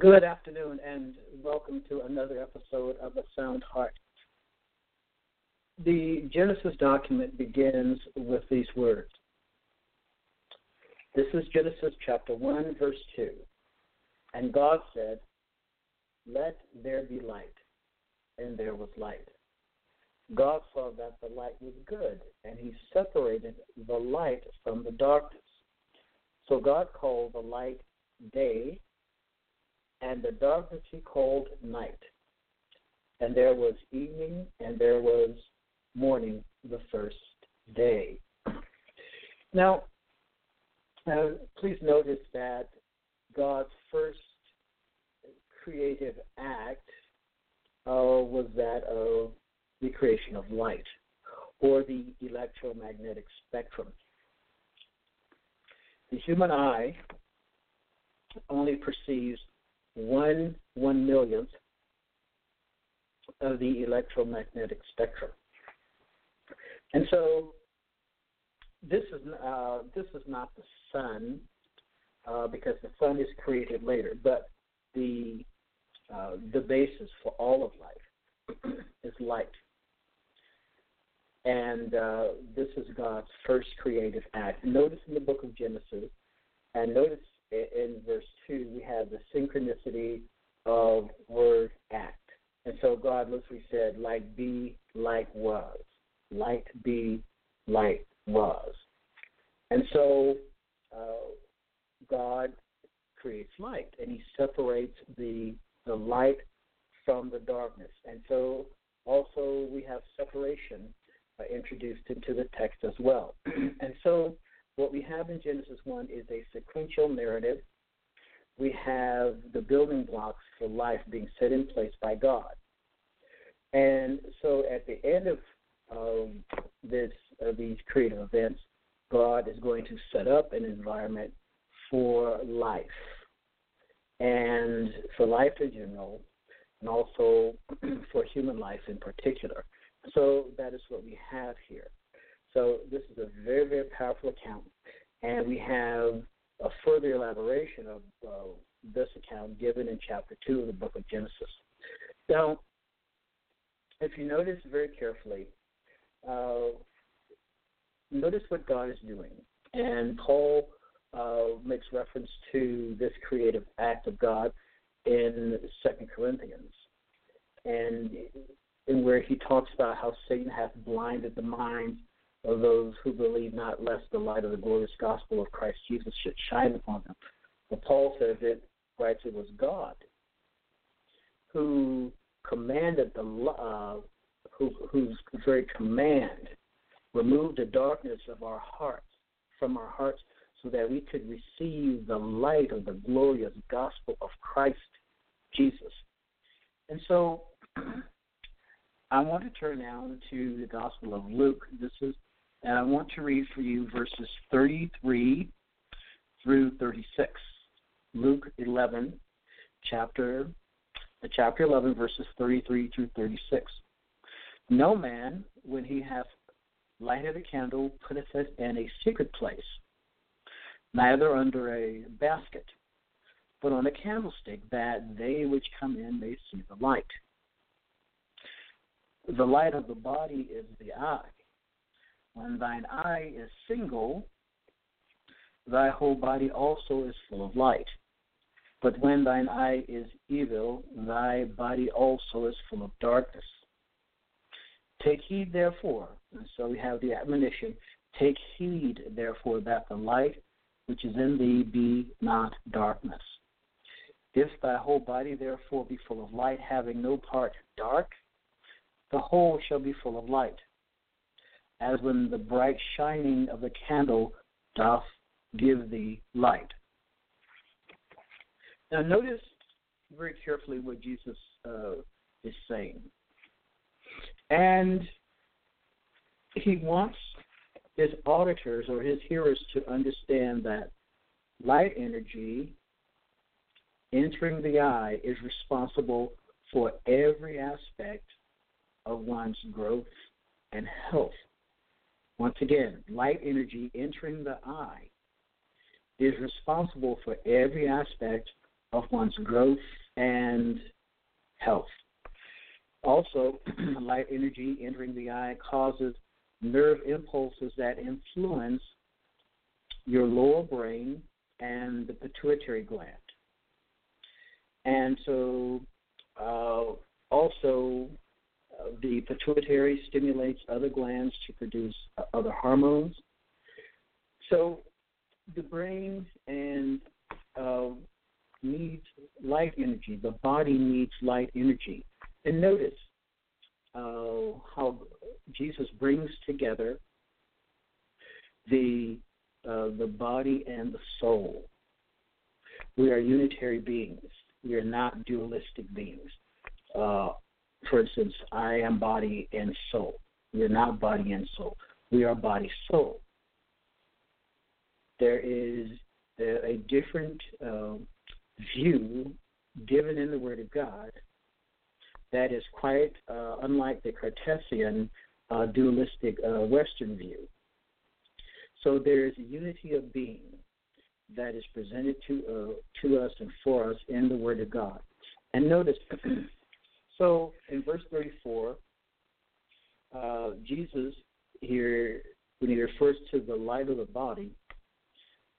Good afternoon, and welcome to another episode of A Sound Heart. The Genesis document begins with these words. This is Genesis chapter 1, verse 2. And God said, Let there be light. And there was light. God saw that the light was good, and he separated the light from the darkness. So God called the light day and the darkness he called night. And there was evening, and there was morning the first day. Now, uh, please notice that God's first creative act uh, was that of the creation of light, or the electromagnetic spectrum. The human eye only perceives one one millionth of the electromagnetic spectrum. And so this is uh, this is not the sun uh, because the sun is created later, but the uh, the basis for all of life is light. And uh, this is God's first creative act. Notice in the book of Genesis, and notice in verse 2, we have the synchronicity of word act. And so God literally said, like be, like was. Light be, light was. And so uh, God creates light, and he separates the, the light from the darkness. And so also we have separation uh, introduced into the text as well. and so what we have in Genesis 1 is a sequential narrative. We have the building blocks for life being set in place by God. And so at the end of um, this uh, these creative events, God is going to set up an environment for life and for life in general, and also for human life in particular. So that is what we have here. So this is a very, very powerful account. And we have a further elaboration of uh, this account given in chapter 2 of the book of Genesis. Now, if you notice very carefully, uh, notice what God is doing. And Paul uh, makes reference to this creative act of God in Second Corinthians. And in where he talks about how Satan hath blinded the minds of those who believe not, lest the light of the glorious gospel of Christ Jesus should shine upon them. But Paul says it, writes it was God who commanded the uh, who, whose very command removed the darkness of our hearts from our hearts so that we could receive the light of the glorious gospel of Christ Jesus. And so I want to turn now to the Gospel of Luke. This is and I want to read for you verses 33 through 36. Luke 11, chapter, uh, chapter 11, verses 33 through 36. No man, when he hath lighted a candle, putteth it in a secret place, neither under a basket, but on a candlestick, that they which come in may see the light. The light of the body is the eye. When thine eye is single, thy whole body also is full of light. But when thine eye is evil, thy body also is full of darkness. Take heed, therefore. And so we have the admonition Take heed, therefore, that the light which is in thee be not darkness. If thy whole body, therefore, be full of light, having no part dark, the whole shall be full of light, as when the bright shining of the candle doth give thee light. Now, notice very carefully what Jesus uh, is saying. And he wants his auditors or his hearers to understand that light energy entering the eye is responsible for every aspect of one's growth and health. Once again, light energy entering the eye is responsible for every aspect of one's growth and health. Also, light energy entering the eye causes nerve impulses that influence your lower brain and the pituitary gland. And so, uh, also, the pituitary stimulates other glands to produce uh, other hormones. So, the brain and uh, needs light energy. The body needs light energy. And notice uh, how Jesus brings together the uh, the body and the soul. We are unitary beings. We are not dualistic beings. Uh, for instance, I am body and soul. We are not body and soul. We are body soul. There is a, a different uh, view given in the Word of God that is quite uh, unlike the Cartesian uh, dualistic uh, Western view. So there is a unity of being that is presented to uh, to us and for us in the Word of God. And notice, so in verse 34, uh, Jesus here, when he refers to the light of the body,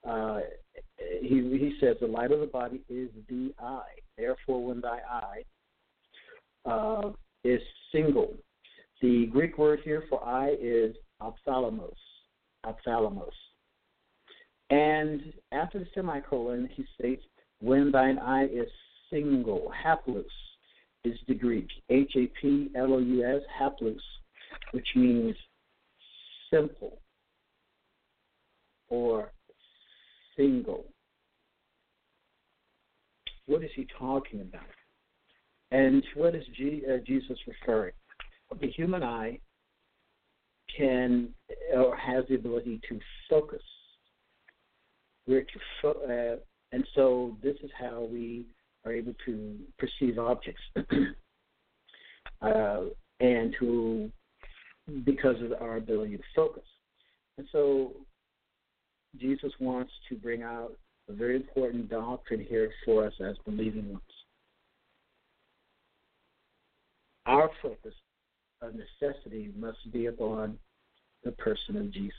uh, he, he says, The light of the body is the eye. Therefore, when thy eye uh, is single, the Greek word here for eye is ophthalmos. Ophthalmos. And after the semicolon, he states, When thine eye is single, haplous is the Greek. H A P L O U S, haplous, which means simple or single. What is he talking about? And what is G, uh, Jesus referring? The human eye can or has the ability to focus. We're to fo- uh, and so this is how we are able to perceive objects, uh, and to because of our ability to focus. And so Jesus wants to bring out a very important doctrine here for us as believing ones. Our focus of necessity must be upon the person of Jesus.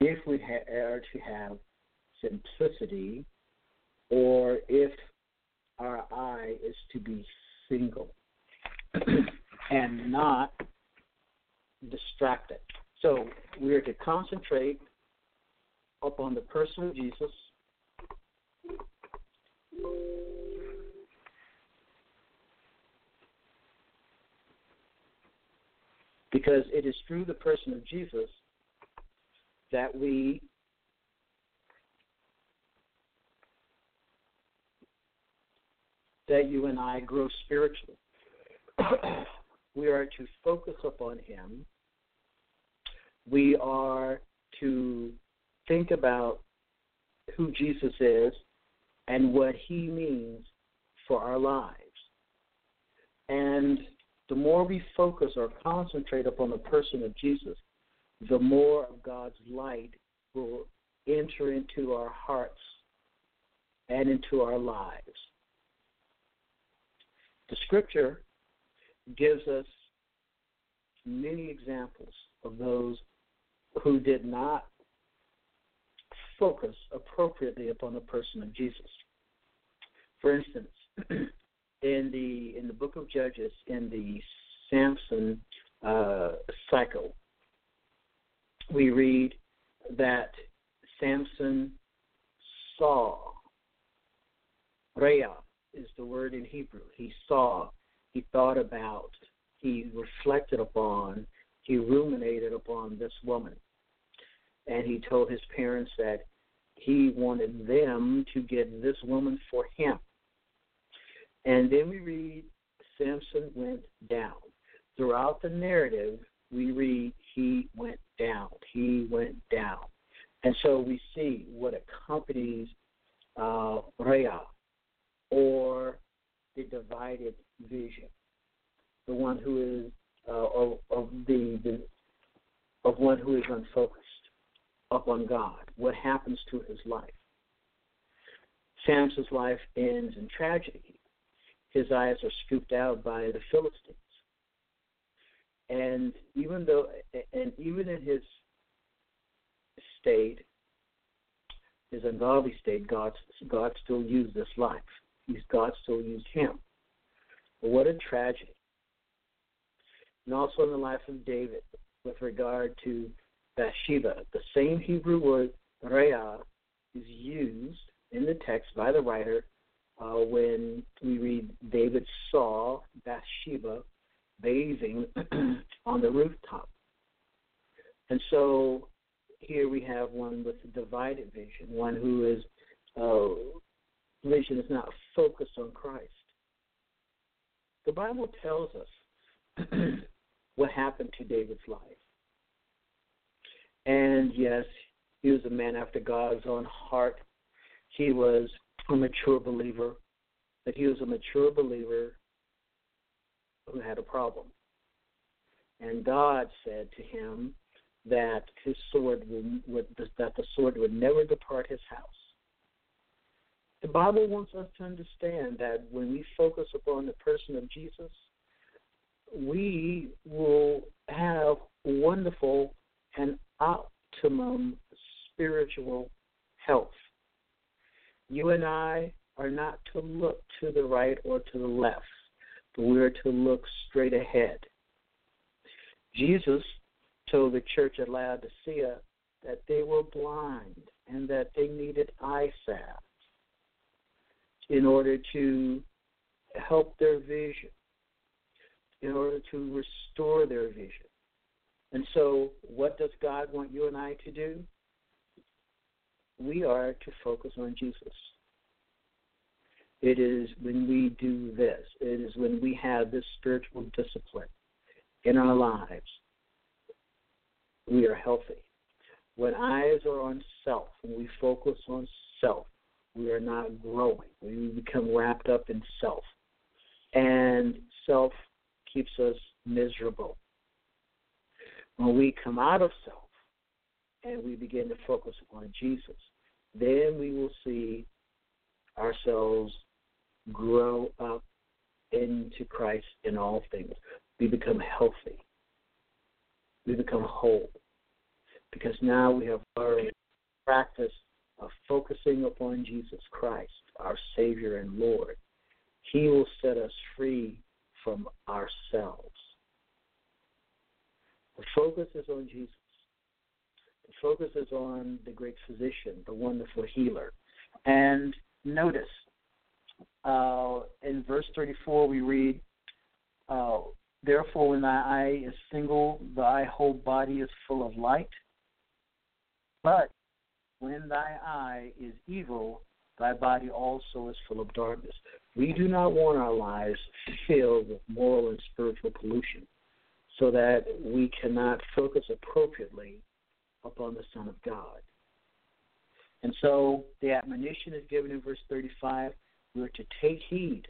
If we ha- are to have simplicity, or if our eye is to be single and not distracted. So we are to concentrate upon the person of Jesus because it is through the person of Jesus that we that you and I grow spiritually. we are to focus upon him. We are to think about who Jesus is and what he means for our lives. And the more we focus or concentrate upon the person of Jesus, the more of God's light will enter into our hearts and into our lives. The scripture gives us many examples of those who did not focus appropriately upon the person of Jesus. For instance, in the in the book of Judges, in the Samson uh, cycle, we read that Samson saw. Rhea is the word in Hebrew. He saw, he thought about, he reflected upon, he ruminated upon this woman. And he told his parents that he wanted them to get this woman for him. And then we read Samson went down. Throughout the narrative, we read he went down. He went down. And so we see what accompanies uh, or the divided vision, the one who is uh, of, of the, the of one who is unfocused upon God. What happens to his life? Samson's life ends in tragedy. His eyes are scooped out by the Philistines. And even though, and even in his state, his ungodly state, God, God still used this life. He's, God still used him. What a tragedy. And also in the life of David, with regard to Bathsheba, the same Hebrew word, Rhea, is used in the text by the writer uh, when we read David saw Bathsheba bathing on the rooftop. And so here we have one with a divided vision, one who is uh, vision is not focused on Christ. The Bible tells us what happened to David's life. And yes, he was a man after God's own heart. He was a mature believer, but he was a mature believer who had a problem. And God said to him that his sword would, would that the sword would never depart his house. The Bible wants us to understand that when we focus upon the person of Jesus, we will have wonderful and optimum spiritual health. You and I are not to look to the right or to the left, but we are to look straight ahead. Jesus told the church at Laodicea that they were blind and that they needed eye salve in order to help their vision, in order to restore their vision. And so, what does God want you and I to do? We are to focus on Jesus. It is when we do this, it is when we have this spiritual discipline in our lives, we are healthy. When eyes are on self, when we focus on self, we are not growing. We become wrapped up in self. And self keeps us miserable. When we come out of self and we begin to focus upon Jesus, then we will see ourselves grow up into Christ in all things. We become healthy. We become whole. Because now we have learned practice of focusing upon Jesus Christ, our Savior and Lord. He will set us free from ourselves. The focus is on Jesus. The focus is on the great physician, the wonderful healer. And notice, uh, in verse 34, we read, uh, Therefore, when thy eye is single, thy whole body is full of light. But when thy eye is evil, thy body also is full of darkness. We do not want our lives filled with moral and spiritual pollution so that we cannot focus appropriately upon the Son of God. And so the admonition is given in verse 35 we're to take heed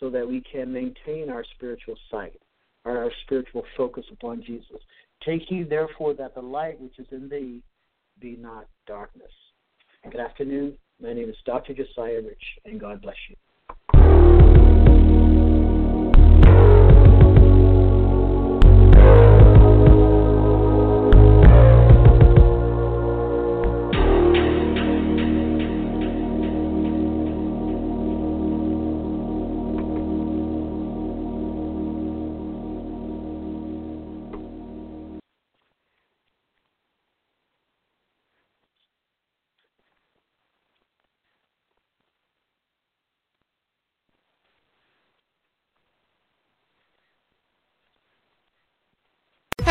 so that we can maintain our spiritual sight, our spiritual focus upon Jesus. Take heed, therefore, that the light which is in thee be not darkness. Good afternoon. My name is Dr. Josiah Rich, and God bless you.